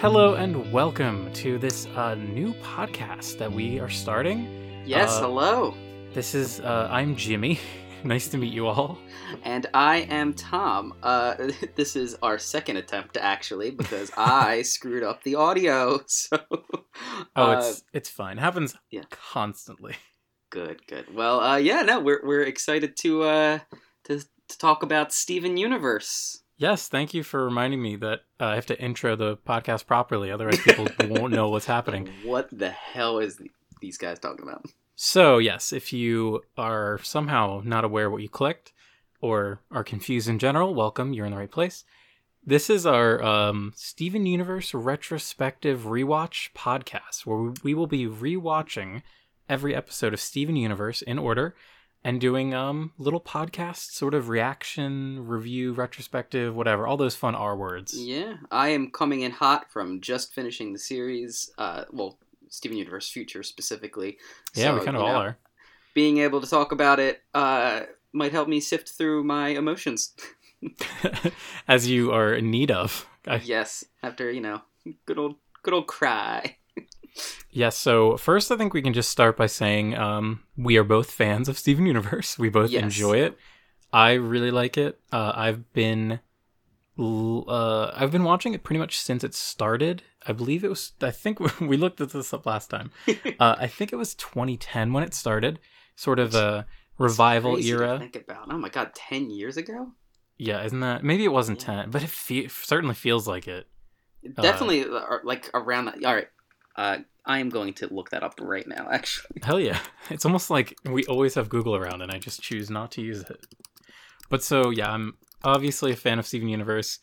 Hello and welcome to this uh, new podcast that we are starting. Yes, Uh, hello. This is uh, I'm Jimmy. nice to meet you all. And I am Tom. Uh, this is our second attempt, actually, because I screwed up the audio. So, Oh, uh, it's it's fine. It happens yeah. constantly. good, good. Well, uh, yeah, no, we're we're excited to uh to, to talk about Steven Universe. Yes, thank you for reminding me that uh, I have to intro the podcast properly. Otherwise, people won't know what's happening. What the hell is th- these guys talking about? So, yes, if you are somehow not aware what you clicked or are confused in general, welcome. You're in the right place. This is our um, Steven Universe retrospective rewatch podcast where we will be rewatching every episode of Steven Universe in order and doing um, little podcast sort of reaction, review, retrospective, whatever, all those fun R words. Yeah, I am coming in hot from just finishing the series. Uh, well, Steven Universe Future specifically. Yeah, we kind of all know, are. Being able to talk about it uh, might help me sift through my emotions. As you are in need of. I yes, after you know, good old, good old cry. Yes, so first I think we can just start by saying um, we are both fans of Steven Universe. We both Yes. enjoy it. I really like it. Uh, I've been uh, I've been watching it pretty much since it started. I believe it was I think we looked at this up last time. Uh, I think it was 2010 when it started. Sort of a revival era. think about. Oh my god, ten years ago. Yeah, isn't that maybe it wasn't Yeah. 10, but it fe- certainly feels like it. Definitely, uh, like around that. All right, uh, I am going to look that up right now. Actually, Hell yeah. It's almost like we always have Google around and I just choose not to use it. But so, yeah, I'm obviously a fan of Steven Universe.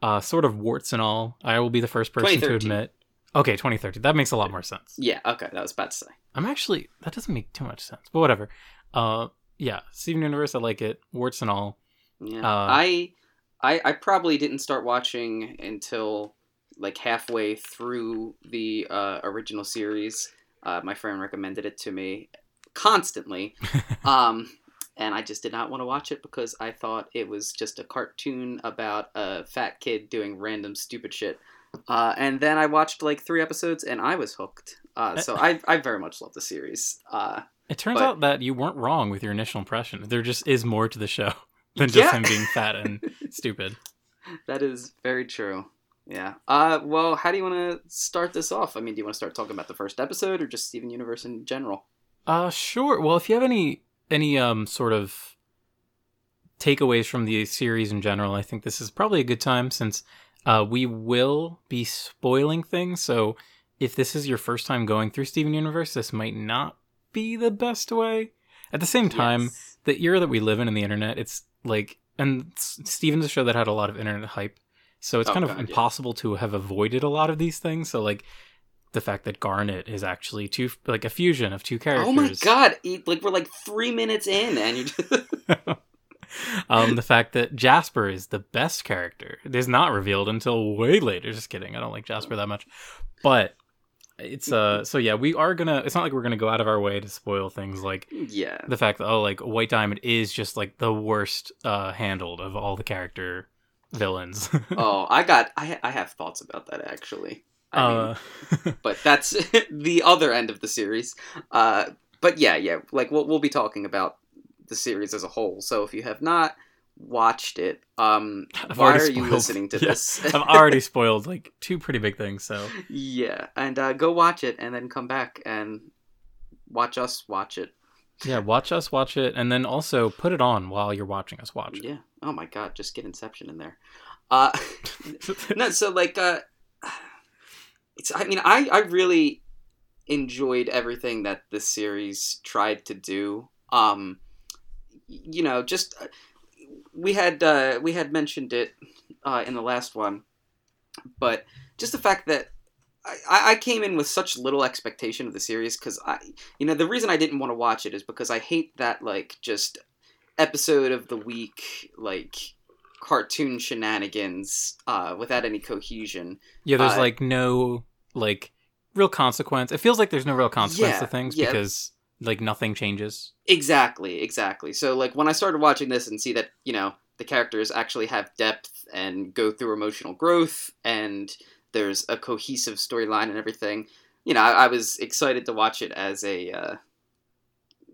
Uh, sort of warts and all. I will be the first person to admit. Okay, 2013. That makes a lot more sense. yeah. Okay, that was about to say. I'm actually, that doesn't make too much sense, but whatever. Uh, yeah, Steven Universe, I like it. Warts and all. Yeah, Uh, I, I, I probably didn't start watching until like halfway through the uh, original series. Uh, my friend recommended it to me constantly, um, and I just did not want to watch it because I thought it was just a cartoon about a fat kid doing random stupid shit. Uh, and then I watched like three episodes and I was hooked. Uh, so I, I very much love the series. Uh, It turns But- out that you weren't wrong with your initial impression. There just is more to the show than just Yeah. him being fat and stupid. That is very true. Yeah. Uh, well, how do you want to start this off? I mean, do you want to start talking about the first episode or just Steven Universe in general? Uh sure. Well, if you have any any um sort of takeaways from the series in general, I think this is probably a good time since uh we will be spoiling things. So if this is your first time going through Steven Universe, this might not be the best way. At the same time, Yes. the era that we live in in the internet, it's like and Steven's a show that had a lot of internet hype. So it's Oh, kind of God, yeah. impossible to have avoided a lot of these things. So like the fact that Garnet is actually two like a fusion of two characters. Oh my god! Like we're like three minutes in, and you just um, the fact that Jasper is the best character it is not revealed until way later. Just kidding. I don't like Jasper that much, but it's uh. So yeah, we are gonna. It's not like we're gonna go out of our way to spoil things like yeah. the fact that oh, like White Diamond is just like the worst uh handled of all the character villains. Oh, I got. I I have thoughts about that actually. I mean, uh, but that's the other end of the series. Uh, but yeah, yeah, like we'll we'll be talking about the series as a whole. So if you have not watched it, um, I've why are you spoiled. listening to Yeah, this? I've already spoiled like two pretty big things. So yeah, and uh, go watch it, and then come back and watch us watch it. Yeah, watch us watch it, and then also put it on while you're watching us watch it. Yeah. Oh my god, just get Inception in there. Uh, no, so like, uh, it's. I mean, I I really enjoyed everything that this series tried to do. Um, you know, just uh, we had uh, we had mentioned it uh, in the last one, but just the fact that. I, I came in with such little expectation of the series because I, you know, the reason I didn't want to watch it is because I hate that like just episode of the week like cartoon shenanigans uh, without any cohesion. Yeah, there's Uh, like no like real consequence. It feels like there's no real consequence Yeah, to things yeah. because like nothing changes. Exactly, exactly. So like when I started watching this and see that you know the characters actually have depth and go through emotional growth and there's a cohesive storyline and everything. You know, I, I was excited to watch it as a uh,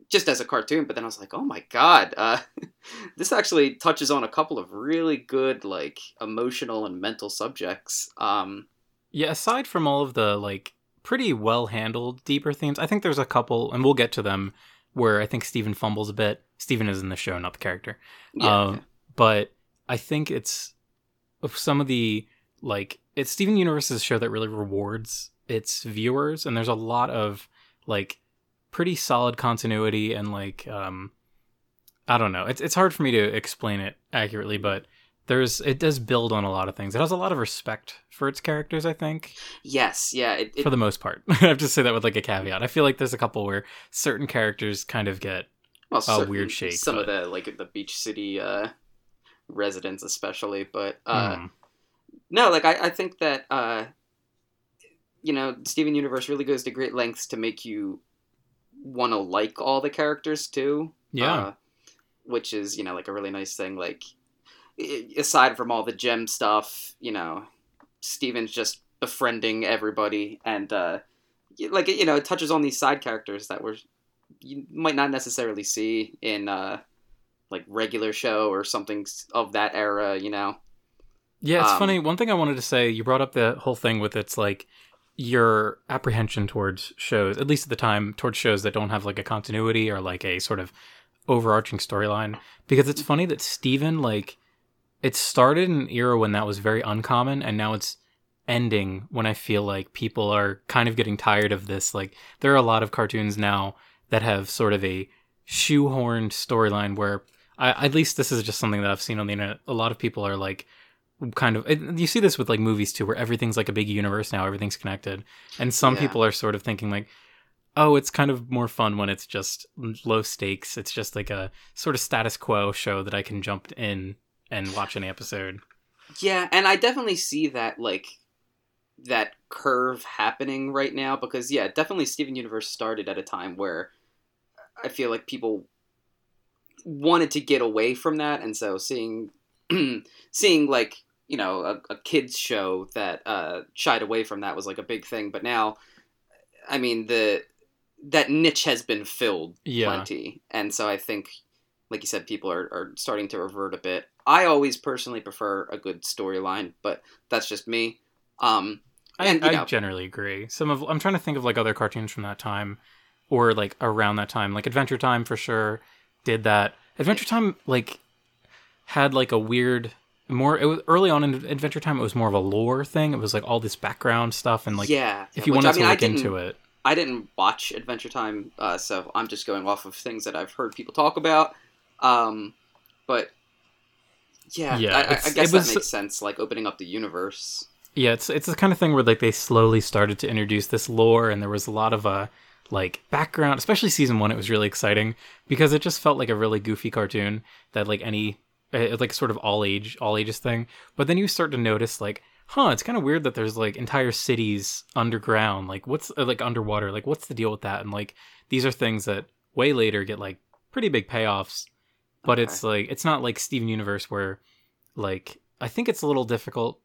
just as a cartoon, but then I was like, oh my god, uh, this actually touches on a couple of really good like emotional and mental subjects. Um, yeah, aside from all of the like pretty well handled deeper themes, I think there's a couple, and we'll get to them where I think Steven fumbles a bit. Steven is in the show, not the character. yeah, Um, but I think it's of some of the like it's Steven Universe's show that really rewards its viewers, and there's a lot of like pretty solid continuity and like um I don't know. It's it's hard for me to explain it accurately, but there's it does build on a lot of things. It has a lot of respect for its characters, I think, yes, yeah. It, it, for the most part. I have to say that with like a caveat. I feel like there's a couple where certain characters kind of get well, a weird shape. Some of the like the Beach City uh, residents, especially, but uh, hmm, no, like I, I think that uh, you know Steven Universe really goes to great lengths to make you want to like all the characters too. yeah. uh, which is you know like a really nice thing. Like aside from all the gem stuff, you know, Steven's just befriending everybody, and uh, like you know, it touches on these side characters that were you might not necessarily see in uh, like regular show or something of that era. You know, Yeah, it's Um, funny. One thing I wanted to say, you brought up the whole thing with it's like your apprehension towards shows, at least at the time, towards shows that don't have like a continuity or like a sort of overarching storyline. Because it's funny that Steven, like, it started an era when that was very uncommon, and now it's ending when I feel like people are kind of getting tired of this. Like, there are a lot of cartoons now that have sort of a shoehorned storyline where, I, at least this is just something that I've seen on the internet. A lot of people are like, kind of and you see this with like movies too where everything's like a big universe now everything's connected. And some Yeah. people are sort of thinking like oh it's kind of more fun when it's just low stakes. It's just like a sort of status quo show that i can jump in and watch an episode. Yeah, and I definitely see that like that curve happening right now because yeah, definitely Steven Universe started at a time where I feel like people wanted to get away from that. And so seeing seeing like, you know, a, a kids show that uh shied away from that was like a big thing, but now I mean the that niche has been filled Yeah. plenty. And so I think like you said, people are, are starting to revert a bit. I always personally prefer a good storyline, but that's just me. Um, I, And, you I generally agree some of i'm trying to think of like other cartoons from that time or like around that time like adventure time for sure did that adventure time like had like a weird more it was early on in adventure time it was more of a lore thing it was like all this background stuff and like yeah, if yeah, you wanted I mean, to look into it I didn't watch Adventure Time, uh, so I'm just going off of things that I've heard people talk about. Um, but yeah, Yeah, I, I, I guess was- that makes sense. Like opening up the universe. yeah it's it's the kind of thing where like they slowly started to introduce this lore and there was a lot of uh like background especially season one it was really exciting because it just felt like a really goofy cartoon that like any uh, like sort of all age all ages thing. But then you start to notice like huh it's kind of weird that there's like entire cities underground. Like what's uh, like underwater? Like what's the deal with that? And like these are things that way later get like pretty big payoffs. But Okay. it's like it's not like steven universe where like i think it's a little difficult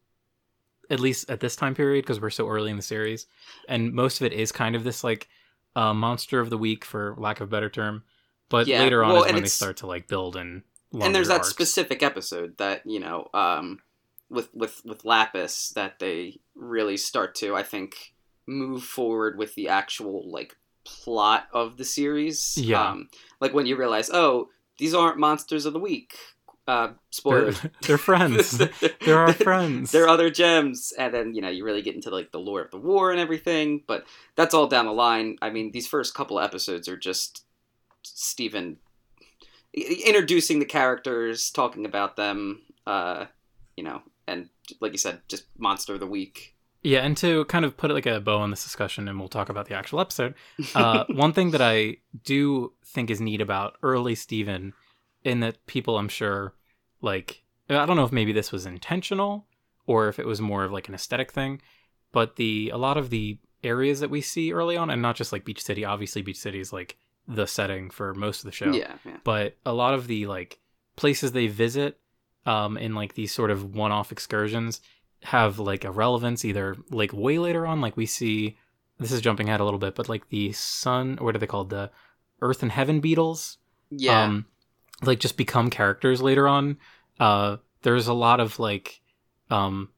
at least at this time period because we're so early in the series. And most of it is kind of this like uh, monster of the week for lack of a better term. But Yeah, later on well, is when they start to like build and and there's that arcs. specific episode that you know um, with with with Lapis that they really start to I think move forward with the actual like plot of the series. Yeah. Um, like when you realize, oh, these aren't monsters of the week. Uh, they're, spoiler. they're friends they're our friends They're other gems, and then you know you really get into like the lore of the war and everything. But that's all down the line. I mean, these first couple episodes are just Steven introducing the characters, talking about them, uh, you know, and like you said, just monster of the week. Yeah, and to kind of put it like a bow on this discussion, and we'll talk about the actual episode. Uh, one thing that I do think is neat about early Steven, in that people, I'm sure, like I don't know if maybe this was intentional or if it was more of like an aesthetic thing, but the a lot of the areas that we see early on, and not just like Beach City. Obviously, Beach City is like the setting for most of the show Yeah, yeah. but a lot of the like places they visit um in like these sort of one-off excursions have like a relevance either like way later on, like we see. This is jumping ahead a little bit, but like the sun, or what are they called? The Earth and Heaven Beetles. Yeah. Um, like just become characters later on. Uh, there's a lot of like um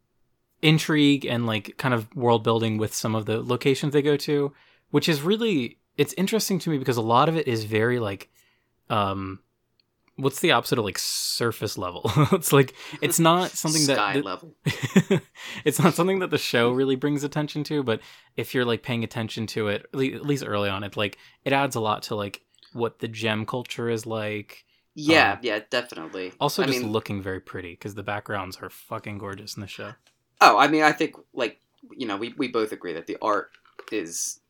intrigue and like kind of world building with some of the locations they go to, which is really it's interesting to me because a lot of it is very like um what's the opposite of like surface level it's like it's not something Sky that, level. it's not something that the show really brings attention to but if you're like paying attention to it at at least early on it like it adds a lot to like what the gem culture is like Yeah, Um, yeah, definitely. also I just mean, looking very pretty because the backgrounds are fucking gorgeous in the show Oh, I mean, I think like you know, we we both agree that the art is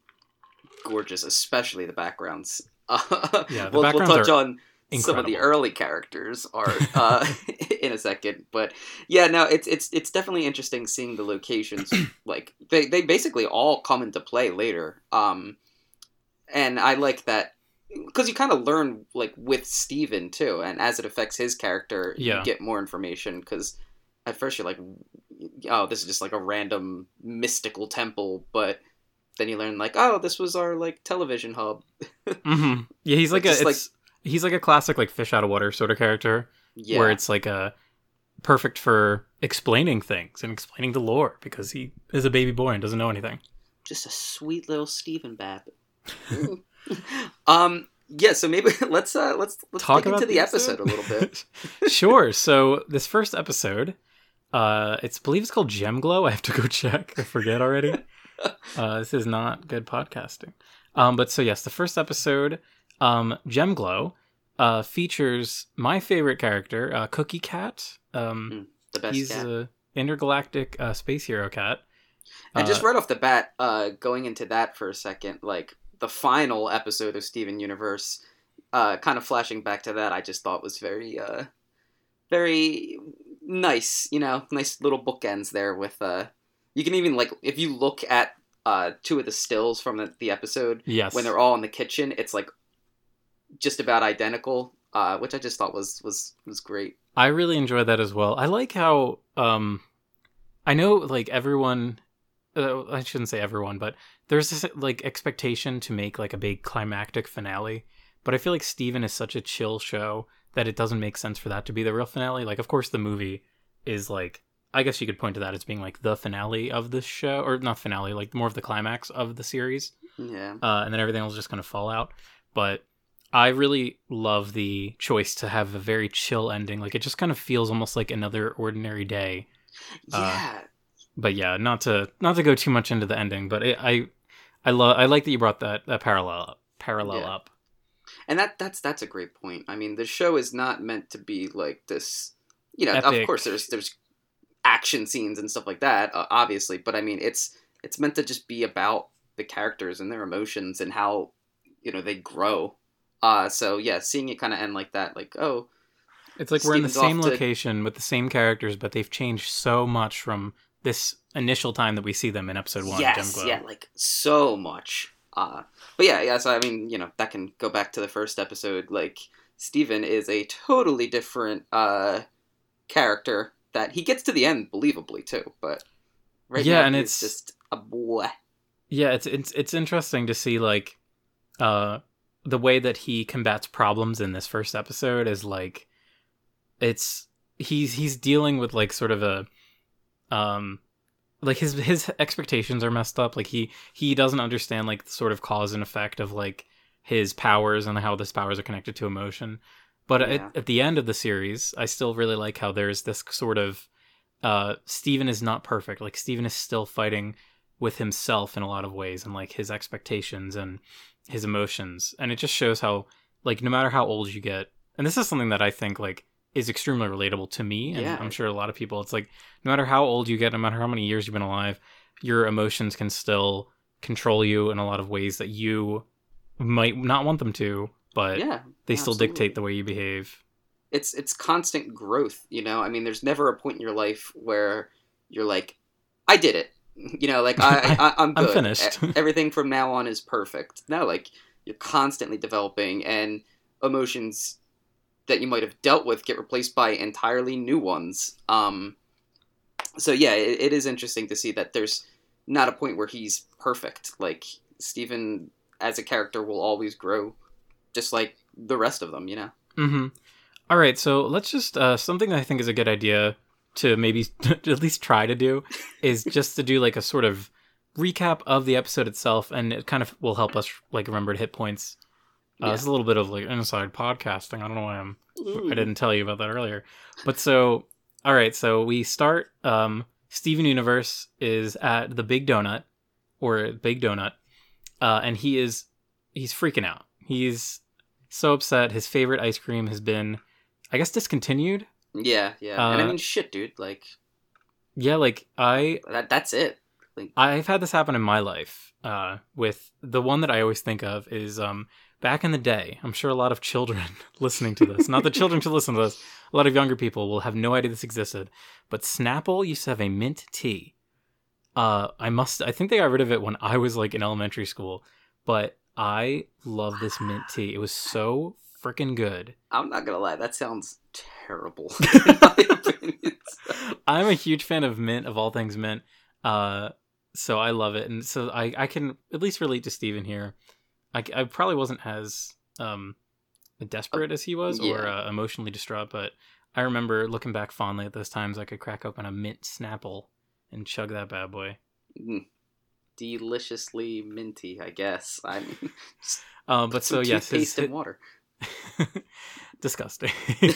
gorgeous, especially the backgrounds. Uh, Yeah, the we'll, we'll touch are on some of the early characters are uh, in a second, but yeah, no, it's it's it's definitely interesting seeing the locations. like they they basically all come into play later, um, and I like that because you kind of learn like with Steven too, and as it affects his character, Yeah. you get more information because at first you're like, oh, this is just like a random mystical temple, but then you learn like, oh, this was our like television hub. hmm yeah he's like, Like, a like- he's like a classic like fish out of water sort of character Yeah, where it's like a perfect for explaining things and explaining the lore because he is a baby boy and doesn't know anything. just a sweet little Steven Babbitt. um, yeah. So maybe let's uh let's let's Talk into the episode a little bit. sure. So this first episode, uh, it's I believe it's called Gem Glow. I have to go check. I forget already. Uh, this is not good podcasting. Um, but so yes, the first episode, um, Gem Glow, uh, features my favorite character, uh, Cookie Cat. Um, The best he's cat. a intergalactic uh, space hero cat. and Uh, just right off the bat, uh, going into that for a second, like the final episode of Steven Universe, uh, kind of flashing back to that, I just thought was very, uh, very nice. You know, nice little bookends there. With uh, you can even like if you look at uh two of the stills from the, the episode yes, when they're all in the kitchen, it's like just about identical. Uh, which I just thought was was was great. I really enjoy that as well. I like how um I know like everyone uh, I shouldn't say everyone, but there's this like expectation to make like a big climactic finale, but I feel like Steven is such a chill show that it doesn't make sense for that to be the real finale. Like of course the movie is like I guess you could point to that as being like the finale of the show or not finale, like more of the climax of the series Yeah. uh, and then everything was just going to fall out. But I really love the choice to have a very chill ending. Like it just kind of feels almost like another ordinary day. Uh, Yeah. But yeah, not to not to go too much into the ending, but it, I I love I like that you brought that that parallel up, parallel Yeah. up. and that that's that's a great point. I mean, the show is not meant to be like this. You know, of course, there's there's action scenes and stuff like that, uh, obviously. But I mean, it's it's meant to just be about the characters and their emotions and how you know they grow. Uh, so yeah, seeing it kind of end like that, like oh, It's like we're in the same to- location with the same characters, but they've changed so much from this initial time that we see them in episode one. yes, yeah, like so much. Uh, but yeah, yeah. So I mean, you know, that can go back to the first episode. Like Steven is a totally different uh, character that he gets to the end believably too. But right Yeah, now, and it's- just a boy. yeah it's it's it's interesting to see like uh the way that he combats problems in this first episode is like it's he's he's dealing with like sort of a um like his his expectations are messed up like he he doesn't understand like the sort of cause and effect of like his powers and how his powers are connected to emotion but Yeah. at, at the end of the series i still really like how there's this sort of uh steven is not perfect like steven is still fighting with himself in a lot of ways and like his expectations and his emotions and it just shows how like no matter how old you get and this is something that i think like is extremely relatable to me and Yeah. i'm sure a lot of people it's like no matter how old you get no matter how many years you've been alive your emotions can still control you in a lot of ways that you might not want them to but yeah, they still absolutely. dictate the way you behave It's it's constant growth. You know, I mean, there's never a point in your life where you're like, I did it. You know, like I, I I'm I'm finished. Everything from now on is perfect. No, like you're constantly developing, and emotions that you might have dealt with get replaced by entirely new ones. Um, so yeah, it, it is interesting to see that there's not a point where he's perfect. Like Steven as a character will always grow, just like the rest of them. You know. Mm-hmm. All right, so let's just uh, something I think is a good idea to maybe at least try to do is just to do like a sort of recap of the episode itself, and it kind of will help us like remember to hit points. Uh, Yeah. It's a little bit of like inside podcasting. I don't know why I'm I didn't tell you about that earlier. But so, all right, so we start. Um, Steven Universe is at the Big Donut, or Big Donut, uh, and he is he's freaking out. He's so upset. His favorite ice cream has been, I guess, discontinued. Yeah, yeah. and I Uh, mean, shit, dude. Like Yeah, like I that. That's it. I've had this happen in my life. Uh, with the one that I always think of is um back in the day. I'm sure a lot of children listening to this, not the children to listen to this, a lot of younger people will have no idea this existed. But Snapple used to have a mint tea. Uh, I must. I think they got rid of it when I was like in elementary school, but I love this mint tea. It was so freaking good. I'm not gonna lie. That sounds terrible. in my opinion. I'm a huge fan of mint, of all things mint. Uh, so I love it, and so I, I can at least relate to Steven here. I, I probably wasn't as um desperate as he was, or uh, emotionally distraught, but I remember looking back fondly at those times. I could crack open a mint Snapple and chug that bad boy. Mm. Deliciously minty, I guess. I mean, Um, but so yes, his, and water. disgusting.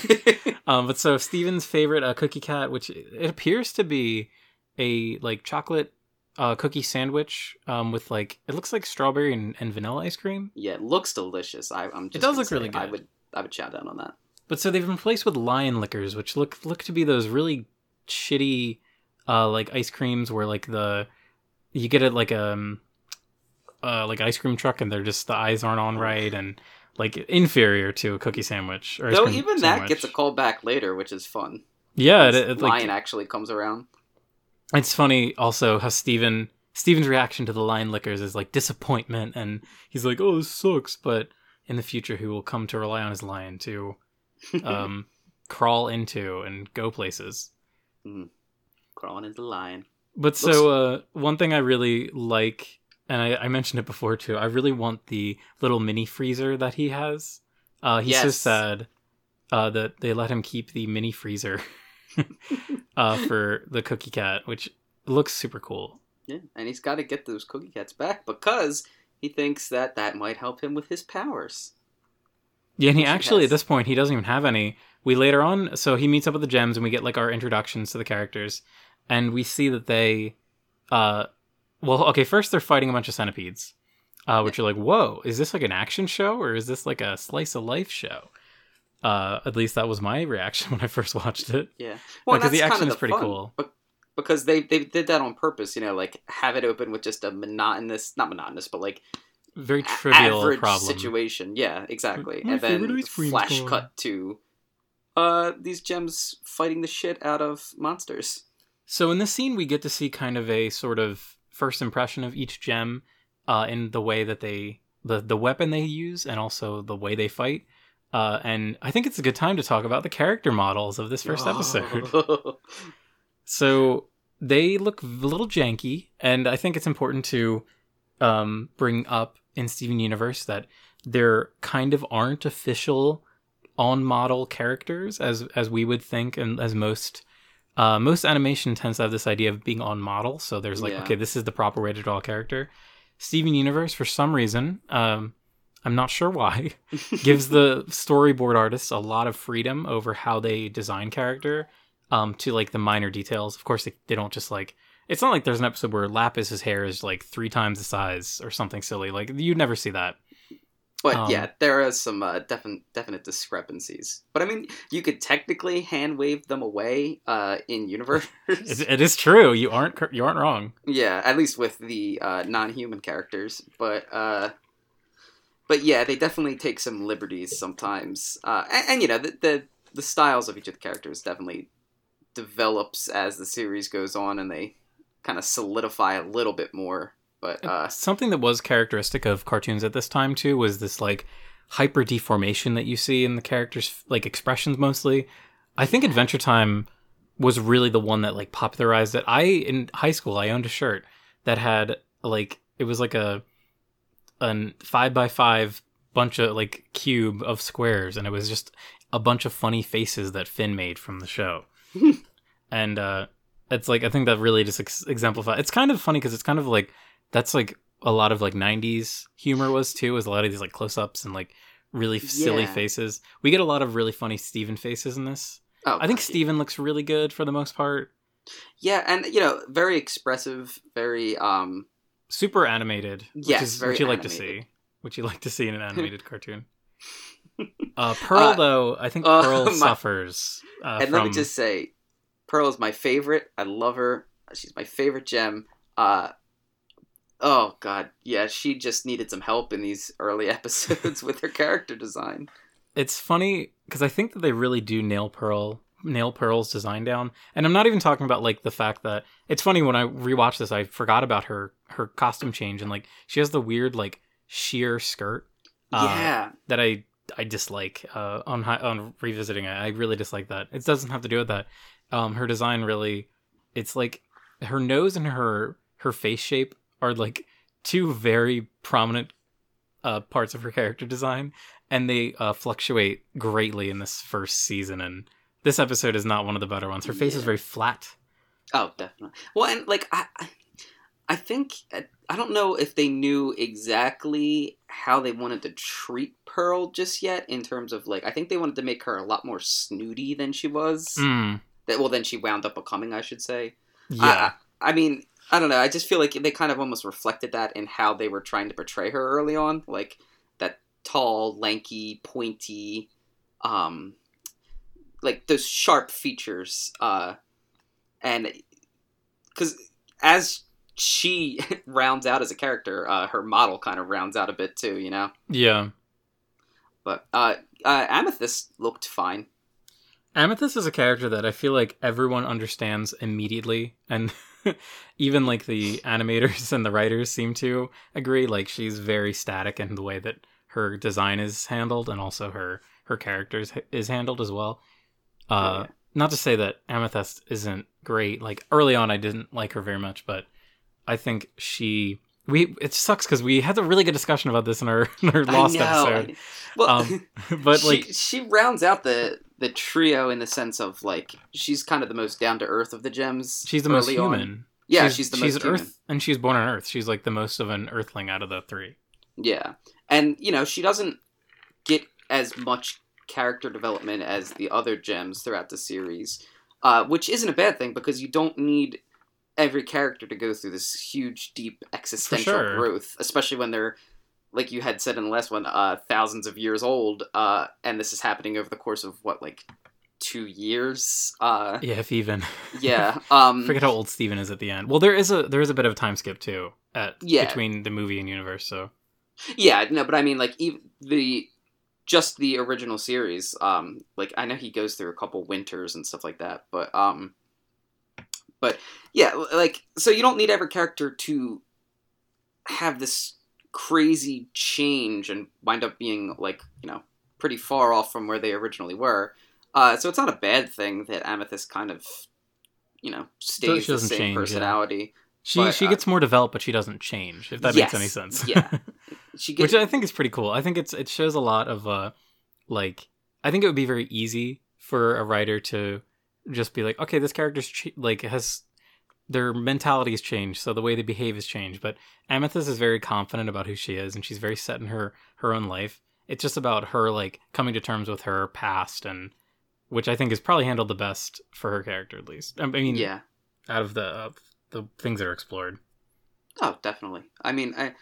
um, but so Steven's favorite uh, cookie cat, which it appears to be a like chocolate uh, cookie sandwich um, with like it looks like strawberry and, and vanilla ice cream. yeah, it looks delicious. I, I'm. Just does look really good. I would. I would chow down on that. But so they've been replaced with Lion Lickers, which look look to be those really shitty uh, like ice creams where like the you get it like um uh, like ice cream truck and they're just the eyes aren't on right and like inferior to a cookie sandwich. Or Though even that gets a call back later, which is fun. yeah, it, it, like lion actually comes around. It's funny also how Steven Steven's reaction to the Lion Lickers is like disappointment and he's like, "Oh, this sucks," but in the future he will come to rely on his lion to um crawl into and go places. Crawling into the lion. But so uh one thing I really like and I, I mentioned it before too, I really want the little mini freezer that he has. Uh he's so sad uh that they let him keep the mini freezer uh for the cookie cat, which looks super cool. Yeah, and he's got to get those cookie cats back because he thinks that that might help him with his powers. Yeah, and he actually at this point he doesn't even have any. We later on, so he meets up with the gems, and we get like our introductions to the characters, and we see that they, uh, well, okay, first they're fighting a bunch of centipedes, uh, which are like, whoa, is this like an action show or is this like a slice of life show? Uh, at least that was my reaction when I first watched it. Yeah, Because the action kind of is pretty fun, cool. be- because they they did that on purpose. You know, like have it open with just a monotonous, not monotonous, but like Very trivial average problem. situation. Yeah, exactly. My and then favorite ice cream's flash cut to uh these gems fighting the shit out of monsters. So in this scene, we get to see kind of a sort of first impression of each gem, uh, in the way that they the the weapon they use, and also the way they fight. Uh, and I think it's a good time to talk about the character models of this first episode. So they look a little janky, and I think it's important to um, bring up in Steven Universe that there kind of aren't official on model characters as as we would think, and as most uh, most animation tends to have this idea of being on model. So there's like, Yeah. okay, this is the proper way to draw a character. Steven Universe, for some reason, um, I'm not sure why, gives the storyboard artists a lot of freedom over how they design character um to like the minor details of course they, they don't just like it's not like there's an episode where lapis's hair is like three times the size or something silly like you'd never see that But Um, yeah, there are some uh, definite definite discrepancies. But I mean, you could technically hand wave them away uh, in universe. it, is true you aren't you aren't wrong yeah, at least with the uh, non-human characters. But uh, but yeah, they definitely take some liberties sometimes. Uh, and, and you know, the, the the styles of each of the characters definitely develops as the series goes on, and they kind of solidify a little bit more. But uh, something that was characteristic of cartoons at this time too was this like hyper deformation that you see in the characters like expressions mostly i think adventure time was really the one that like popularized it. I in high school I owned a shirt that had like it was like a a five by five bunch of like cube of squares, and it was just a bunch of funny faces that Finn made from the show. and uh, it's like I think that really just ex- exemplifies. It's kind of funny because it's kind of like that's like a lot of like '90s humor was too. Was a lot of these like close ups and like really silly Yeah. faces. We get a lot of really funny Steven faces in this. Oh, I think Steven looks really good for the most part. Yeah, and you know, very expressive, very um Super animated, which Yes, is what you like to see. What you like to see in an animated cartoon. Uh, Pearl, Uh, though, I think uh, Pearl my- suffers. Uh, and from, let me just say, Pearl is my favorite. I love her. She's my favorite gem. Oh god, yeah, she just needed some help in these early episodes with her character design. it's funny because I think that they really do nail Pearl nail Pearl's design down. And I'm not even talking about like the fact that it's funny when I rewatched this, I forgot about her her costume change and like she has the weird like sheer skirt. uh, yeah. that I I dislike uh, on on revisiting it. I really dislike that. It doesn't have to do with that. Um, her design really, it's like her nose and her her face shape are like two very prominent uh, parts of her character design, and they uh, fluctuate greatly in this first season. And this episode is not one of the better ones. Her face is very flat. Oh, definitely. Well, and like I, I- I think I don't know if they knew exactly how they wanted to treat Pearl just yet. In terms of like, I think they wanted to make her a lot more snooty than she was. Mm, That well, then she wound up becoming, I should say. yeah, I, I mean, I don't know. I just feel like they kind of almost reflected that in how they were trying to portray her early on, like that tall, lanky, pointy, um, like those sharp features. Uh, and because as she rounds out as a character, uh, her model kind of rounds out a bit too, you know. yeah. But uh, uh, Amethyst looked fine. Amethyst is a character that I feel like everyone understands immediately, and even like the animators and the writers seem to agree. Like she's very static in the way that her design is handled, and also her her characters is handled as well. Uh, Yeah. Not to say that Amethyst isn't great. Like early on, I didn't like her very much, but I think she. We it sucks because we had a really good discussion about this in our, in our lost episode. Well, Um, but she, like she rounds out the the trio in the sense of like she's kind of the most down to earth of the gems. she's the most early on. human. Yeah, she's, the she's most an human. Earth, and she's born on Earth. She's like the most of an Earthling out of the three. Yeah, and you know she doesn't get as much character development as the other gems throughout the series, uh, which isn't a bad thing because you don't need every character to go through this huge, deep existential sure. growth, especially when they're like you had said in the last one, uh, thousands of years old, uh, and this is happening over the course of what like two years. Uh, Yeah, if even. yeah. Um, Forget how old Steven is at the end. Well, there is a there is a bit of a time skip too at Yeah. between the movie and universe. So Yeah, no, but I mean, like even the just the original series. Um, like I know he goes through a couple winters and stuff like that, but um, but yeah, like so you don't need every character to have this crazy change and wind up being like you know pretty far off from where they originally were. Uh, so it's not a bad thing that Amethyst kind of you know stays she the same change, yeah. personality. she But, she uh, gets more developed, but she doesn't change. If that Yes, makes any sense. yeah. She gets Which I think is pretty cool. I think it's it shows a lot of uh like I think it would be very easy for a writer to just be like, okay, this character's ch- like has their mentality has changed, so the way they behave has changed. But Amethyst is very confident about who she is, and she's very set in her her own life. It's just about her like coming to terms with her past, and which I think is probably handled the best for her character, at least. I mean, yeah. out of the of the things that are explored, Oh, definitely. I mean, I,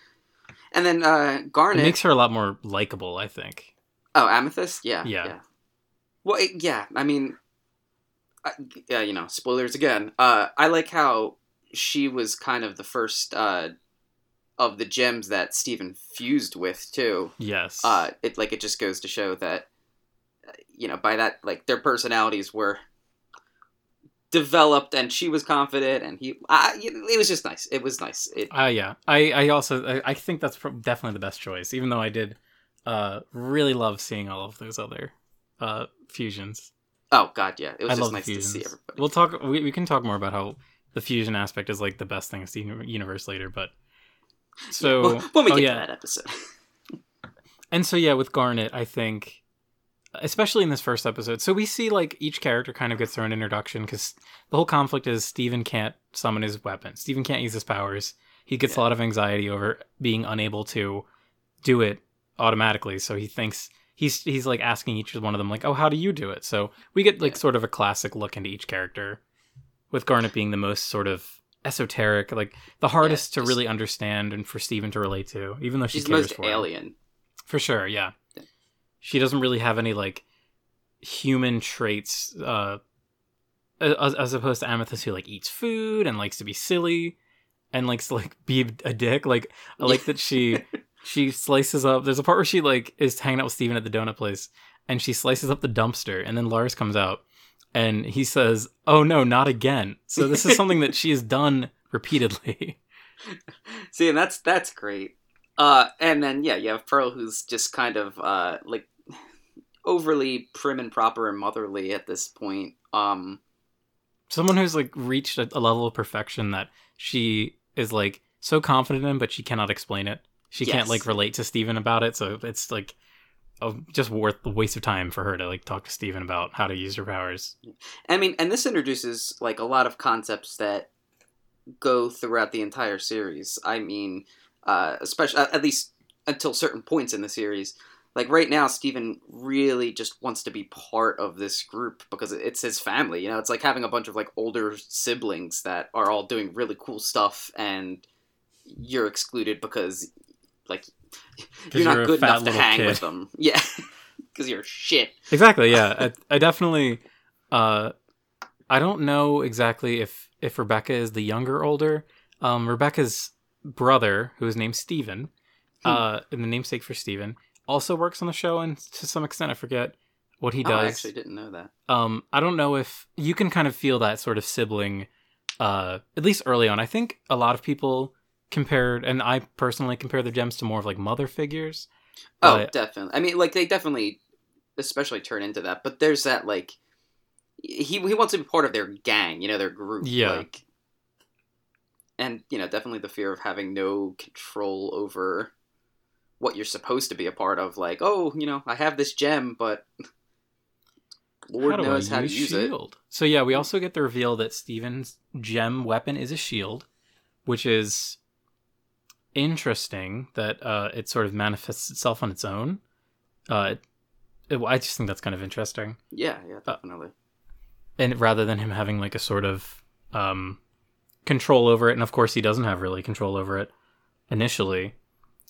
and then uh, it Garnet. makes her a lot more likable. I think. oh, Amethyst. Yeah. Yeah. yeah. Well, it, yeah. I mean, yeah. You know, spoilers again. Uh, I like how she was kind of the first uh, of the gems that Steven fused with too. Yes. Uh, it like it just goes to show that uh, you know by that like their personalities were developed and she was confident and he uh, it was just nice it was nice it Uh, yeah. I, I also I, I think that's definitely the best choice, even though I did uh really love seeing all of those other uh fusions. Oh God, yeah, it was I just nice the to see everybody. We'll talk. We, we can talk more about how the fusion aspect is like the best thing in the Universe later, but so Well, when we oh, get yeah. to that episode. And so yeah, with Garnet, I think especially in this first episode. So we see like each character kind of gets their own introduction cuz the whole conflict is Steven can't summon his weapon. Steven can't use his powers. He gets a lot of anxiety over being unable to do it automatically. So he thinks he's he's like asking each one of them like, "Oh, how do you do it?" So we get like Yeah. sort of a classic look into each character with Garnet being the most sort of esoteric, like the hardest to just- really understand and for Steven to relate to, even though she She's most for him. alien. For sure, yeah. Yeah. She doesn't really have any like human traits uh as, as opposed to Amethyst who like eats food and likes to be silly and likes to like be a dick. Like I like that she she slices up there's a part where she like is hanging out with Steven at the donut place and she slices up the dumpster and then Lars comes out and he says, "Oh no, not again." So this is something that she has done repeatedly. See, and that's that's great. Uh, and then yeah, you have Pearl, who's just kind of uh like overly prim and proper and motherly at this point. Um, someone who's like reached a, a level of perfection that she is like so confident in but she cannot explain it she can't like relate to steven about it so it's like a, just worth the waste of time for her to like talk to steven about how to use her powers I mean, and this introduces like a lot of concepts that go throughout the entire series. I mean, uh, especially at least until certain points in the series. Like right now, Steven really just wants to be part of this group because it's his family. You know, it's like having a bunch of like older siblings that are all doing really cool stuff, and you're excluded because like you're not you're good enough to hang kid. with them. Yeah, because you're shit. exactly yeah I, I definitely uh i don't know exactly if if rebecca is the younger or older um rebecca's brother who is named steven Hmm. uh and the namesake for steven also works on the show and to some extent i forget what he does. Oh, I actually didn't know that. um i don't know if you can kind of feel that sort of sibling uh at least early on i think a lot of people compared and i personally compare the gems to more of like mother figures Oh, But- definitely. I mean, like they definitely, especially turn into that. But there's that like, he he wants to be part of their gang, you know, their group. Yeah. Like, and you know, definitely the fear of having no control over what you're supposed to be a part of. Like, oh, you know, I have this gem, but Lord how knows how to use use it. shield so yeah we also get the reveal that steven's gem weapon is a shield which is interesting that uh it sort of manifests itself on its own. Uh it, i just think that's kind of interesting. Yeah, yeah, Uh, definitely. and rather than him having like a sort of um control over it and of course he doesn't have really control over it initially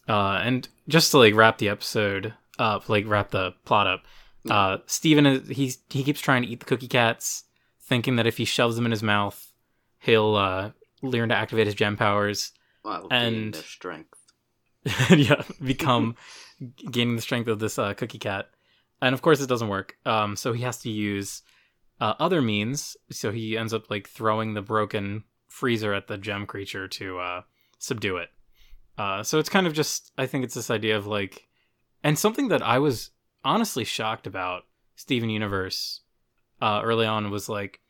uh and just to like wrap the episode up like wrap the plot up uh steven is he's he keeps trying to eat the cookie cats thinking that if he shoves them in his mouth he'll uh learn to activate his gem powers well, and- their strength. yeah, become gaining the strength of this uh, cookie cat. And of course, it doesn't work. Um, so he has to use uh, other means. So he ends up like throwing the broken freezer at the gem creature to uh, subdue it. Uh, so it's kind of just, I think it's this idea of like, and something that I was honestly shocked about Steven Universe uh, early on was like,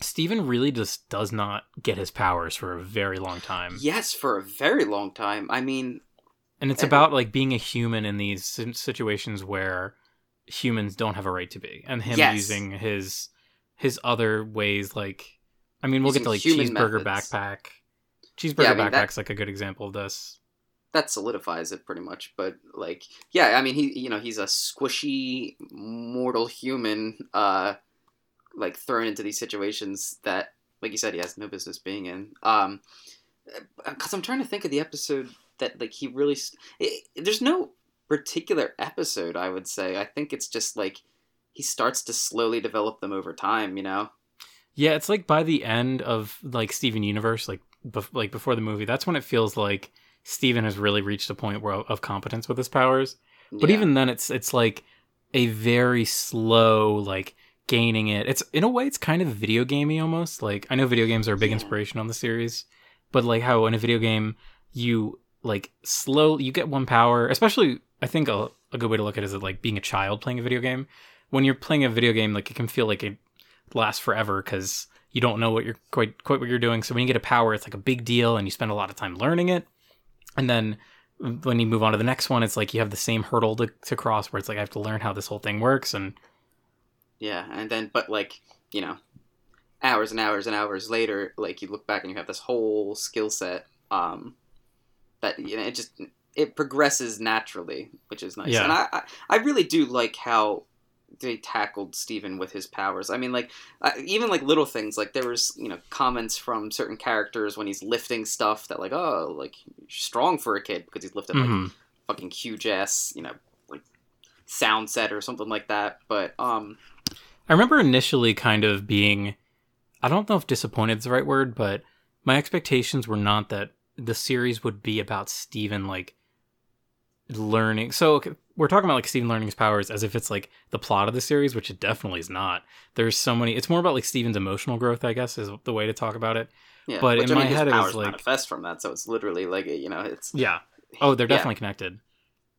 Steven really just does not get his powers for a very long time. Yes, for a very long time. I mean, And it's And- about like being a human in these situations where humans don't have a right to be, and him Yes. using his his other ways. Like, I mean, we'll Using get to like cheeseburger methods. backpack. Cheeseburger Yeah, I mean, that- backpack's like a good example of this. that solidifies it pretty much. But like, yeah, I mean, he you know he's a squishy mortal human, uh, like thrown into these situations that, like you said, he has no business being in. Um, because I'm trying to think of the episode that like he really. it, there's no particular episode I would say. I think it's just like he starts to slowly develop them over time. You know. Yeah, it's like by the end of like Steven Universe, like bef- like before the movie, that's when it feels like Steven has really reached a point where of competence with his powers. But Yeah. even then, it's it's like a very slow like gaining it. It's in a way, it's kind of video gamey almost. Like I know video games are a big Yeah. inspiration on the series, but like how in a video game you like slow you get one power. Especially, I think a, a good way to look at it is like being a child playing a video game. when you're playing a video game, like it can feel like it lasts forever because you don't know what you're quite quite what you're doing. So when you get a power, it's like a big deal, and you spend a lot of time learning it. And then when you move on to the next one, it's like you have the same hurdle to, to cross, where it's like I have to learn how this whole thing works, and Yeah, and then but like you know, hours and hours and hours later, like you look back and you have this whole skill set. Um, that you know it just it progresses naturally, which is nice. Yeah. And I, I I really do like how they tackled Steven with his powers. I mean, like uh, even like little things. Like there was you know comments from certain characters when he's lifting stuff that like oh like strong for a kid because he's lifting like Mhm. fucking huge ass you know like sound set or something like that. But um I remember initially kind of being, I don't know if disappointed is the right word, but my expectations were not that the series would be about Steven like learning. So we're talking about like Steven learning his powers as if it's like the plot of the series, which it definitely is not. There's so many. It's more about like Steven's emotional growth, I guess, is the way to talk about it. Yeah, But which, in I my his head, it was powers like- manifest from that, so it's literally like you know, it's Yeah. Oh, they're Yeah. definitely connected.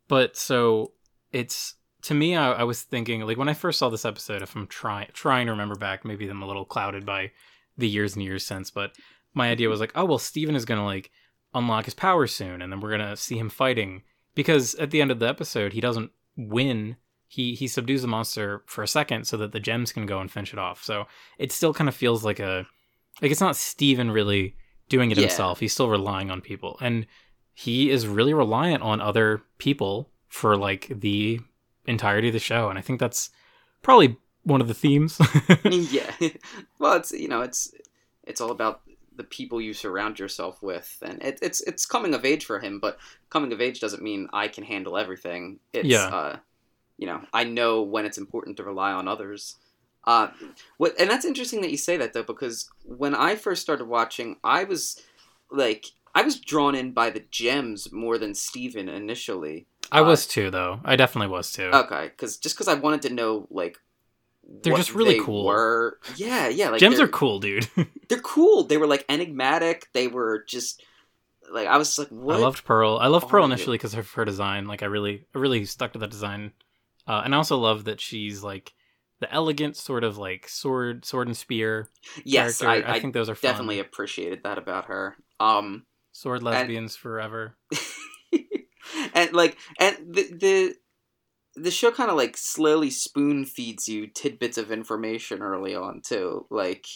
But so it's to me, I, I was thinking like when I first saw this episode, if I'm trying trying to remember back, maybe I'm a little clouded by the years and years since, but my idea was like, oh well, Steven is gonna like unlock his power soon, and then we're gonna see him fighting because at the end of the episode, he doesn't win. He he subdues the monster for a second so that the gems can go and finish it off. So it still kind of feels like a like it's not Steven really doing it Yeah. himself. He's still relying on people. And he is really reliant on other people for like the entirety of the show and i think that's probably one of the themes yeah. well, it's you know, it's it's all about the people you surround yourself with, and it, it's it's coming of age for him. But coming of age doesn't mean I can handle everything. It's Yeah. uh, you know, I know when it's important to rely on others. Uh, what and that's interesting that you say that though, because when I first started watching, I was like, I was drawn in by the gems more than Steven initially. I was too though i definitely was too Okay, because just because I wanted to know like. They're what just really they cool. Were yeah, yeah. Like gems they're- cool dude they're cool. They were like enigmatic. They were just like I was like, what? i loved pearl i loved pearl initially because of her design like i really I really stuck to that design uh, and i also love that she's like the elegant sort of like sword sword and spear yes, character. I, I, think those are fun. definitely appreciated that about her. Um, sword lesbians forever and like, and the the the show kind of like slowly spoon feeds you tidbits of information early on too. Like,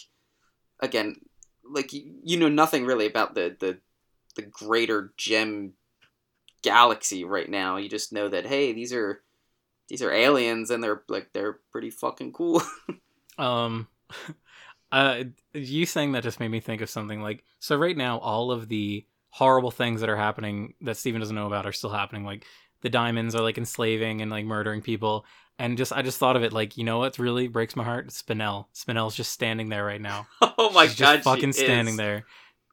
again, like you, you know nothing really about the the the greater gem galaxy right now. You just know that hey, these are these are aliens and they're like they're pretty fucking cool. Um, uh, you saying that just made me think of something like so. Right now, all of the horrible things that are happening that Steven doesn't know about are still happening. Like the diamonds are like enslaving and like murdering people, and just I just thought of it like you know what really breaks my heart? Spinel. Spinel's just standing there right now. oh my She's god, just fucking standing is. there.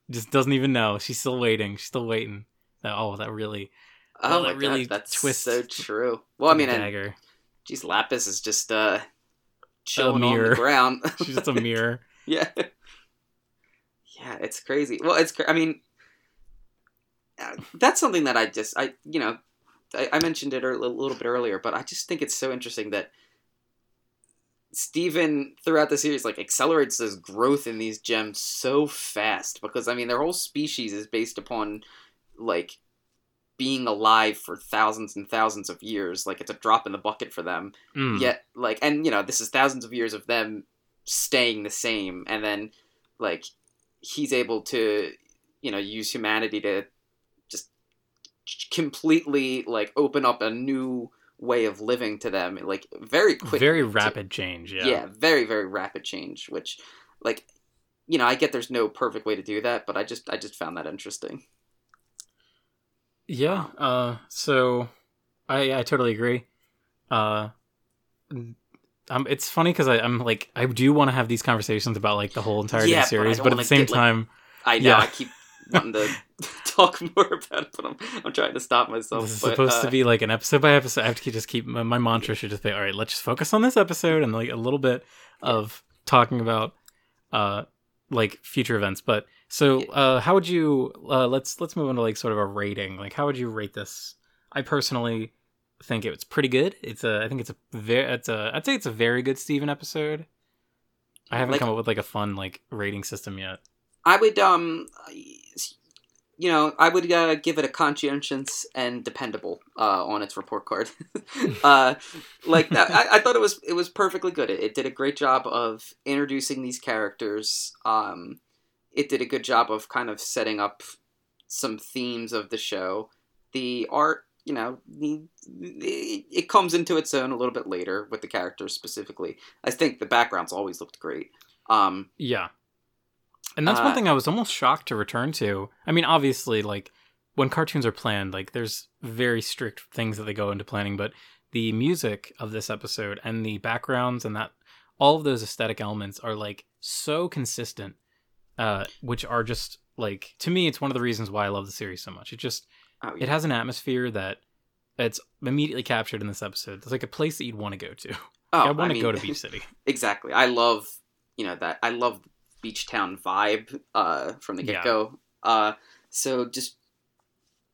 Just doesn't even know. She's still waiting. She's still waiting. That- Oh, that really Oh Oh, my that really god, that's twists so true. Well, I mean, and dagger. geez, Lapis is just uh chilling on mirror. the ground. She's just a mirror. yeah, yeah, it's crazy. Well, it's I mean, that's something that I just I you know I, I mentioned it a little bit earlier, but I just think it's so interesting that Steven throughout the series like accelerates this growth in these gems so fast because I mean their whole species is based upon like being alive for thousands and thousands of years like it's a drop in the bucket for them Mm. yet like and you know this is thousands of years of them staying the same and then like he's able to you know use humanity to completely like open up a new way of living to them like very quick Very rapid change. Yeah. yeah. very very rapid change which like you know i get there's no perfect way to do that but i just i just found that interesting Yeah. Uh. So, I I totally agree. Uh. Um, it's funny because I'm like I do want to have these conversations about like the whole entirety Yeah, the but series, but, at the same get, like, time, i know Yeah. i keep wanting to talk more about it but i'm, I'm trying to stop myself this is but, supposed uh, to be like an episode by episode. I have to keep, just keep my, my mantra should just be all right. Let's just focus on this episode and like a little bit of talking about uh like future events. But so uh how would you uh let's let's move on to like sort of a rating. Like how would you rate this? I personally think it was pretty good. It's a I think it's a very it's a I'd say it's a very good Steven episode. I haven't Like- come up with like a fun like rating system yet. I would um you know, I would uh, give it a conscientious and dependable uh, on its report card. uh, like that, I, I thought it was it was perfectly good. It, it did a great job of introducing these characters. Um, it did a good job of kind of setting up some themes of the show. The art, you know, it, it comes into its own a little bit later with the characters specifically. I think the backgrounds always looked great. Um, Yeah. And that's one Uh, thing I was almost shocked to return to. I mean, obviously, like when cartoons are planned, like there's very strict things that they go into planning, but the music of this episode and the backgrounds and that all of those aesthetic elements are like so consistent, uh, which are just like to me, it's one of the reasons why I love the series so much. It just oh, it has an atmosphere that it's immediately captured in this episode. It's like a place that you'd want to go to. oh, I want to mean- go to Beach City. exactly. I love you know that I love beach town vibe uh, from the get go. Uh, so just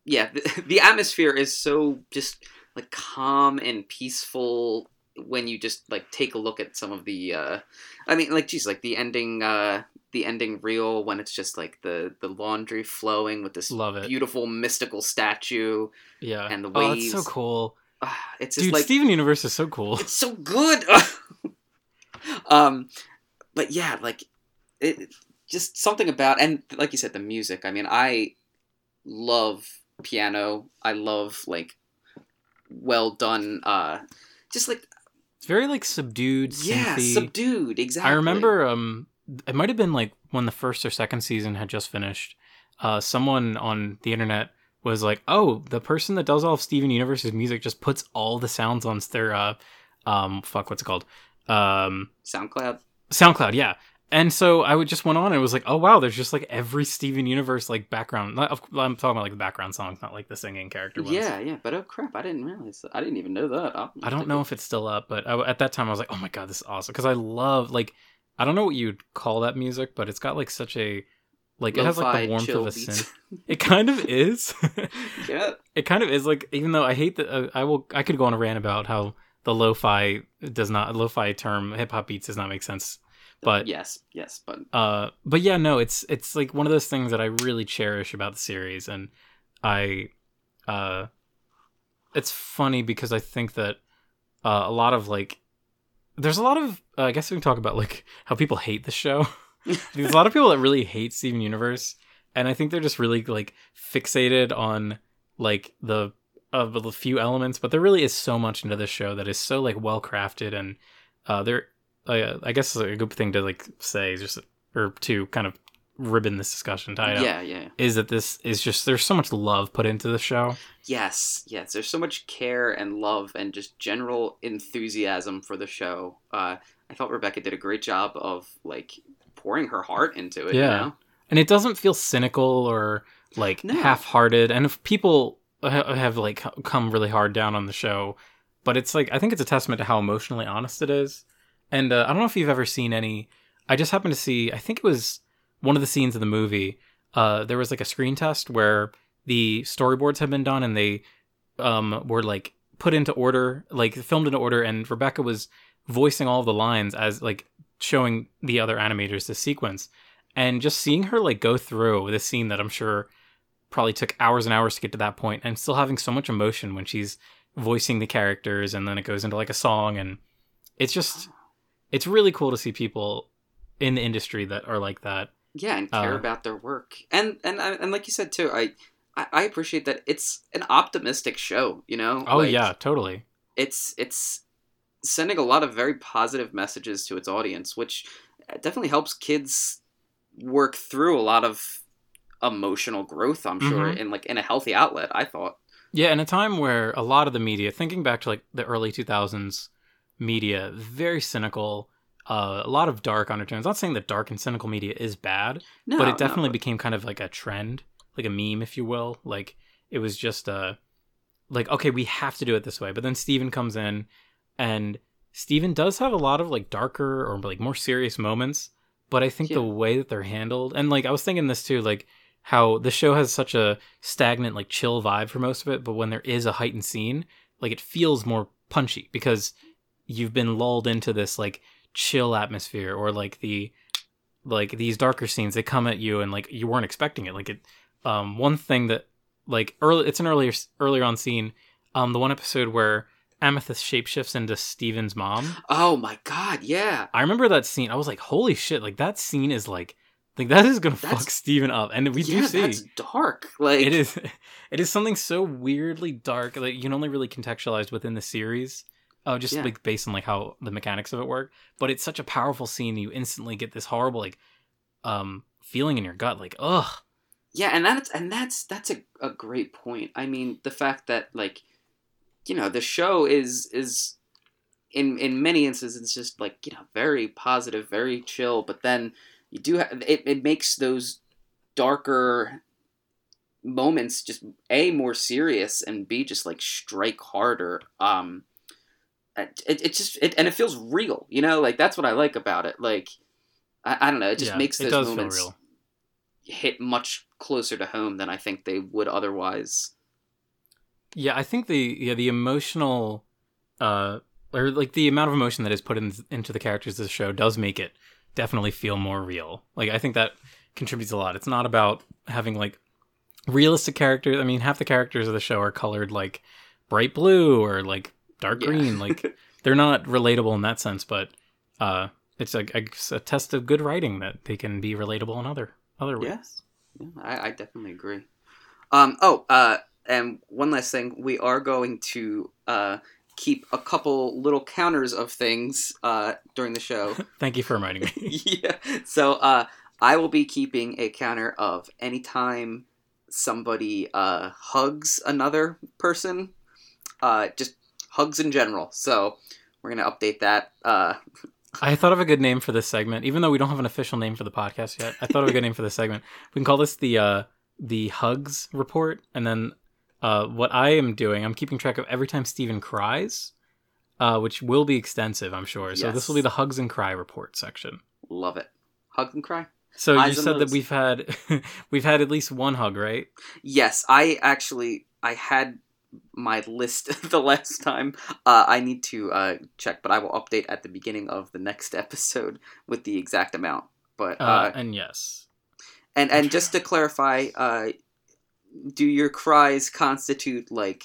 yeah, the, the atmosphere is so just like calm and peaceful when you just like take a look at some of the. Uh, I mean, like geez, like the ending. Uh, the ending reel when it's just like the the laundry flowing with this beautiful mystical statue. Yeah. and the waves. Oh, it's so cool. Ah, it's just Dude, like Steven Universe is so cool. it's so good. um, but yeah, like it, just something about and like you said, the music. I mean, I love piano. I love like well done. Uh, just like It's very like subdued, yeah, synthy. subdued. Exactly. I remember um it might have been like when the first or second season had just finished. Uh someone on the internet was like, "Oh, the person that does all of Steven Universe's music just puts all the sounds on their uh um fuck what's it called? Um SoundCloud. SoundCloud, yeah." And so I would just went on and it was like, "Oh wow, there's just like every Steven Universe like background. Not, I'm talking about like the background songs, not like the singing character ones. Yeah, yeah. But oh crap, I didn't realize. That. I didn't even know that. I'll I don't know if it's still up, but I, at that time I was like, "Oh my god, this is awesome!" Because I love like I don't know what you'd call that music, but it's got like such a like it has like the warmth of a synth. It kind of is. yeah. it kind of is like even though I hate that uh, I will I could go on a rant about how the lo-fi does not lo-fi term hip hop beats does not make sense, but yes, yes, but uh but yeah no it's it's like one of those things that i really cherish about the series and i uh it's funny because i think that uh, a lot of like there's a lot of uh, i guess we can talk about like how people hate the show. There's a lot of people that really hate steven universe and i think they're just really like fixated on like the of the few elements but there really is so much into this show that is so like well crafted and uh there uh, i guess a good thing to like say is just or to kind of ribbon this discussion tie it up yeah, yeah. is that this is just there's so much love put into the show Yes, yes. There's so much care and love and just general enthusiasm for the show. Uh, I thought Rebecca did a great job of like pouring her heart into it. Yeah. You know? and it doesn't feel cynical or like No. half-hearted and if people have like come really hard down on the show but it's like i think it's a testament to how emotionally honest it is and uh, i don't know if you've ever seen any i just happened to see i think it was one of the scenes of the movie uh, there was like a screen test where the storyboards had been done and they um, were like put into order like filmed into order and rebecca was voicing all the lines as like showing the other animators the sequence. And just seeing her like go through this scene that I'm sure probably took hours and hours to get to that point and still having so much emotion when she's voicing the characters and then it goes into like a song and it's just it's really cool to see people in the industry that are like that. Yeah, and care Uh, about their work. And and and like you said too, I I, appreciate that it's an optimistic show. You know. Oh Like, yeah, totally. It's it's sending a lot of very positive messages to its audience, which definitely helps kids work through a lot of emotional growth. I'm sure Mhm. in like in a healthy outlet. I thought. Yeah, in a time where a lot of the media, thinking back to like the early 2000s media, very cynical, uh, a lot of dark undertones. Not saying that dark and cynical media is bad, No, but it definitely but- became kind of like a trend, like a meme, if you will. Like it was just uh like okay, we have to do it this way. But then Steven comes in, and Steven does have a lot of like darker or like more serious moments. But I think the way that they're handled, and like I was thinking this too, like how the show has such a stagnant, like chill vibe for most of it. But when there is a heightened scene, like it feels more punchy because you've been lulled into this like chill atmosphere or like the like these darker scenes they come at you and like you weren't expecting it like it um one thing that like early it's an earlier earlier on scene um the one episode where amethyst shapeshifts into steven's mom Oh my god, yeah. i remember that scene i was like holy shit like that scene is like like that is gonna That's- fuck steven up and we yeah, do see that's dark. Like it is it is something so weirdly dark that you can only really contextualize within the series oh just Yeah. like based on like how the mechanics of it work but it's such a powerful scene you instantly get this horrible like um feeling in your gut like ugh Yeah, and that's and that's that's a, a great point. I mean, the fact that like, you know, the show is is in in many instances it's just like you know very positive, very chill, but then you do have it. It makes those darker moments just a more serious and b just like strike harder. Um, it, it just it, and it feels real. You know, like that's what I like about it. Like. I, I don't know. It just Yeah, makes those moments hit much closer to home than I think they would otherwise. yeah i think the yeah the emotional uh or like the amount of emotion that is put in, into the characters of the show does make it definitely feel more real like i think that contributes a lot it's not about having like realistic characters i mean half the characters of the show are colored like bright blue or like dark Yeah. green like they're not relatable in that sense but uh it's a, a, a test of good writing that they can be relatable in other other ways yes, yeah, I, I definitely agree. Um. Oh. Uh. And one last thing, we are going to uh keep a couple little counters of things uh during the show. thank you for reminding me yeah. So uh, I will be keeping a counter of anytime somebody uh hugs another person, uh, just hugs in general. So we're gonna update that. Uh, I thought of a good name for this segment, even though we don't have an official name for the podcast yet. I thought of a good name for this segment. We can call this the uh, the Hugs Report, and then uh, what I am doing, I'm keeping track of every time Steven cries, uh, which will be extensive, I'm sure. So this will be the Hugs and Cry Report section. love it. Hug and cry. So Eyes you said that we've had we've had at least one hug, right? Yes, I actually I had my list the last time. Uh, I need to uh, check, but I will update at the beginning of the next episode with the exact amount. But Uh, uh, and yes, and and just to clarify, uh, do your cries constitute like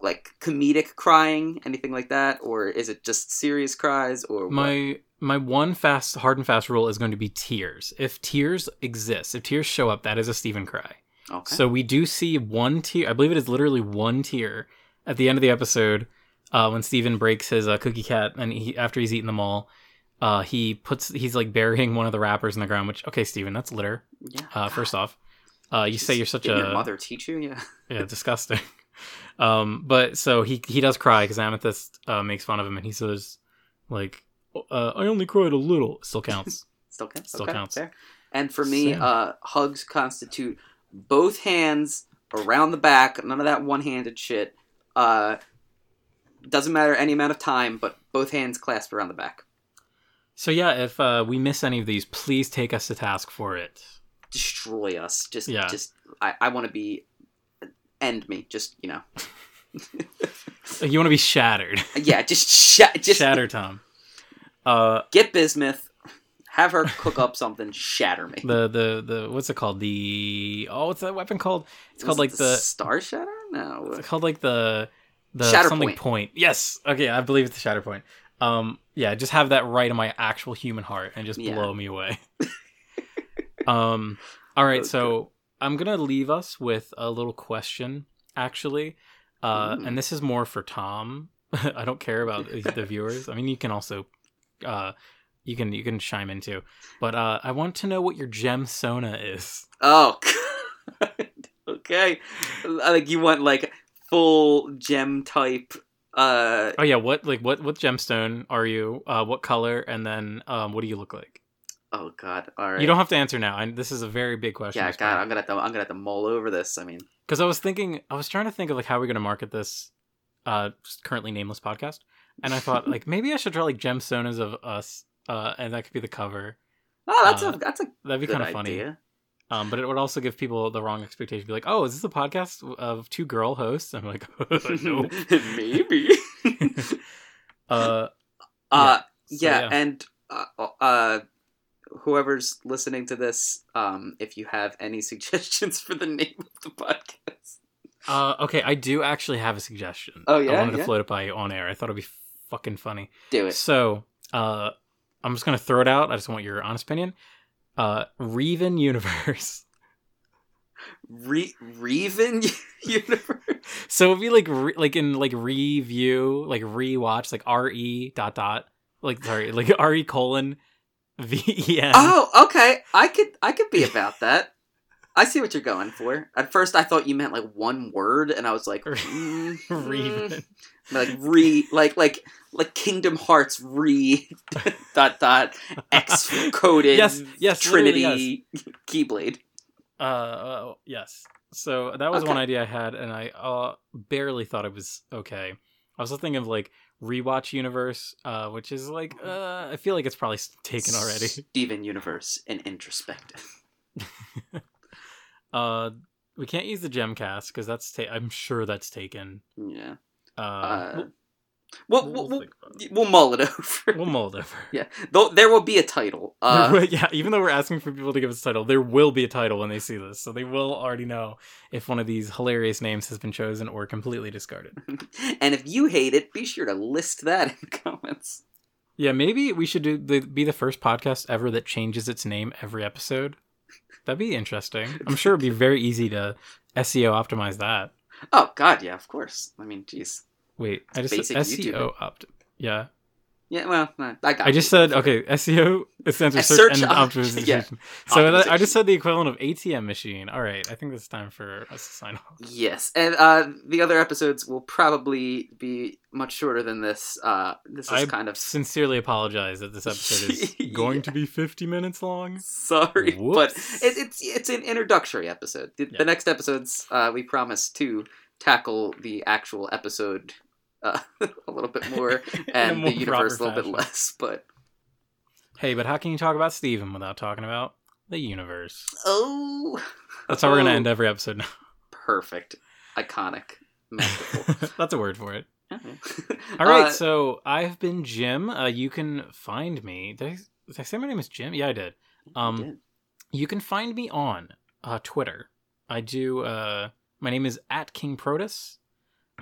like comedic crying, anything like that, or is it just serious cries? Or what? my my one fast hard and fast rule is going to be tears. If tears exist, if tears show up, that is a Steven cry. Okay. So we do see one tear. I believe it is literally one tear at the end of the episode uh, when Steven breaks his uh, cookie cat, and he after he's eaten them all, uh, he puts he's like burying one of the wrappers in the ground. Which okay, Steven, that's litter. yeah. Uh, first off, uh, you say you're such a your mother teach you? Yeah. yeah disgusting. um, but so he he does cry because Amethyst uh, makes fun of him, and he says like, uh, "I only cried a little." Still counts. Still counts. Still okay, counts. fair. And for me, uh, hugs constitute both hands around the back. None of that one-handed shit. Uh, doesn't matter any amount of time, but both hands clasped around the back. so yeah, if uh, we miss any of these, please take us to task for it. Destroy us. Just, Yeah. just. I, I want to be. End me. Just you know. You want to be shattered. Yeah. Just sha- Just shatter Tom. Uh, Get bismuth. Have her cook up something. Shatter me. the the the what's it called? The oh, what's that weapon called? It's called like it the star shatter. No. it's called like the the Shatter something point. point. Yes. Okay, I believe it's the shatter point. Um, yeah, just have that right in my actual human heart and just Yeah. blow me away. um, all right, Okay. so I'm gonna leave us with a little question, actually, uh, and this is more for Tom. I don't care about the the viewers. I mean, you can also, uh, you can you can chime in too, but uh, I want to know what your gem sona is. Oh, God. okay. Like you want like full gem type. Uh, Oh yeah, what like what what gemstone are you? Uh, what color? And then um, what do you look like? oh God. All right. You don't have to answer now. I, this is a very big question. Yeah, God. I'm gonna have to. I'm gonna have to mull over this. I mean, Because I was thinking, I was trying to think of like how we're gonna market this, uh, currently nameless podcast, and I thought like maybe I should draw like gemstones of us, uh, and that could be the cover. oh, that's Uh, a that's a That'd be kind of funny. Um, but it would also give people the wrong expectation. Be like, oh, is this a podcast of two girl hosts? I'm like, no. Maybe. uh, Uh, so, yeah, yeah. and uh, uh, whoever's listening to this, um, if you have any suggestions for the name of the podcast, uh, okay, I do actually have a suggestion. Oh, yeah, I yeah? wanted to float it by you on air. I thought it'd be fucking funny. do it. So, uh, I'm just gonna throw it out. I just want your honest opinion. Uh, Reven Universe. Re- Reven Universe. So it'd be like re- like in like review, like rewatch, like R E dot dot, like sorry, like R E colon V E N. Oh, okay. I could I could be about that. I see what you're going for. At first, I thought you meant like one word, and I was like, mm, Reven. Like re, like like like Kingdom Hearts re dot dot X coded Yes, yes, Trinity Keyblade. Uh, uh, yes. So that was Okay. one idea I had, and I uh, barely thought it was okay. I was thinking of like rewatch universe, uh, which is like uh, I feel like it's probably taken already. Steven Universe and introspective. Uh, we can't use the Gemcast because that's ta- I'm sure that's taken. Yeah. Uh, Uh, we'll, we'll, we'll we'll, think about it. we'll mull it over. We'll mull it over. yeah. Though there will be a title. Uh, yeah, even though we're asking for people to give us a title, there will be a title when they see this, so they will already know if one of these hilarious names has been chosen or completely discarded. and if you hate it, be sure to list that in the comments. Yeah, maybe we should do the, be the first podcast ever that changes its name every episode. That'd be interesting. I'm sure it'd be very easy to SEO optimize that. Oh God, yeah, of course. I mean, jeez. Wait, I just Basic said SEO opt. Yeah, Yeah, well, uh, I got. I just said okay. SEO stands for search, search engine optimization. yeah, So that, I just said the equivalent of ATM machine. All right, I think it's time for us to sign off. Yes, and uh, the other episodes will probably be much shorter than this. Uh, this is I kind of Sincerely apologize that this episode is going Yeah. to be 50 minutes long. sorry, but it, it's it's an introductory episode. The, Yeah. the next episodes, uh, we promise to tackle the actual episode uh, a little bit more, and more the universe a little bit less. But Hey, but how can you talk about Steven without talking about the universe? oh, That's how we're going to Oh, end every episode now. Perfect, iconic. That's a word for it. Okay. All right, Uh, so I've been Jim. Uh, you can find me. Did I, did I say my name is Jim? Yeah, I did. Um, did. You can find me on uh, Twitter. I do. Uh, my name is at King Protus.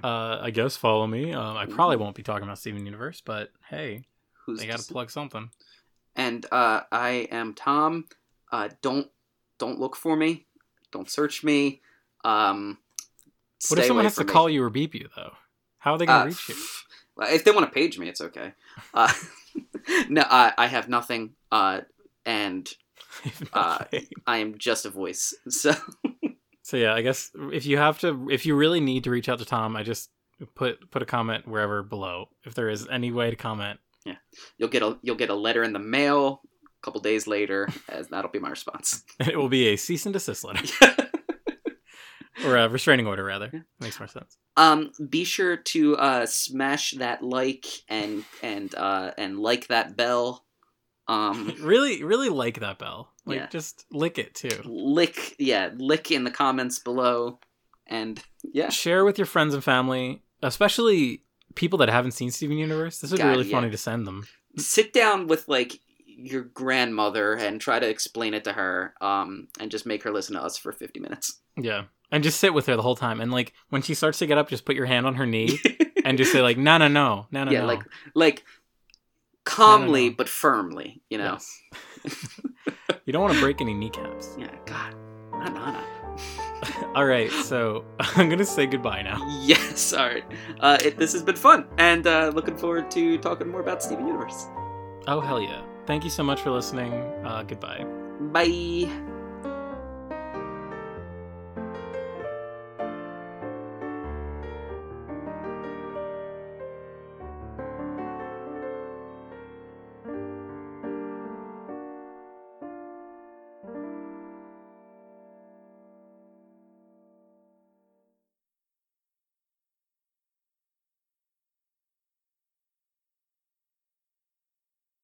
Uh, I guess follow me. Um, I probably won't be talking about Steven Universe, but hey, Who's they got to plug something. and uh, I am Tom. Uh, don't don't look for me. Don't search me. Um, What if someone has to me. call you or beep you though? How are they going to Uh, reach you? If they want to page me, it's okay. Uh, no, I, I have nothing, uh, and uh, I am just a voice. So so yeah, I guess if you have to, if you really need to reach out to Tom, I just put put a comment wherever below. If there is any way to comment, Yeah, you'll get a you'll get a letter in the mail a couple days later, as that'll be my response. it will be a cease and desist letter or a restraining order, rather. Yeah. Makes more sense. Um, be sure to uh, smash that like and and uh, and like that bell. Um, Really, really like that bell. Like, Yeah. just lick it too. lick yeah, lick in the comments below, and yeah, Share with your friends and family, especially people that haven't seen Steven Universe. This would be really yeah. funny to send them. sit down with like your grandmother and try to explain it to her. Um, and just make her listen to us for fifty minutes. Yeah, and just sit with her the whole time. And like when she starts to get up, just put your hand on her knee and just say like, "No, no, no, no, no, yeah, no." like like calmly but firmly. You know. Yes. you don't want to break any kneecaps. Yeah. God. Not Nana. All right, so I'm gonna say goodbye now. Yes, all right. Uh, it, this has been fun, and uh, looking forward to talking more about Steven Universe. Oh hell yeah! Thank you so much for listening. Uh, goodbye. Bye.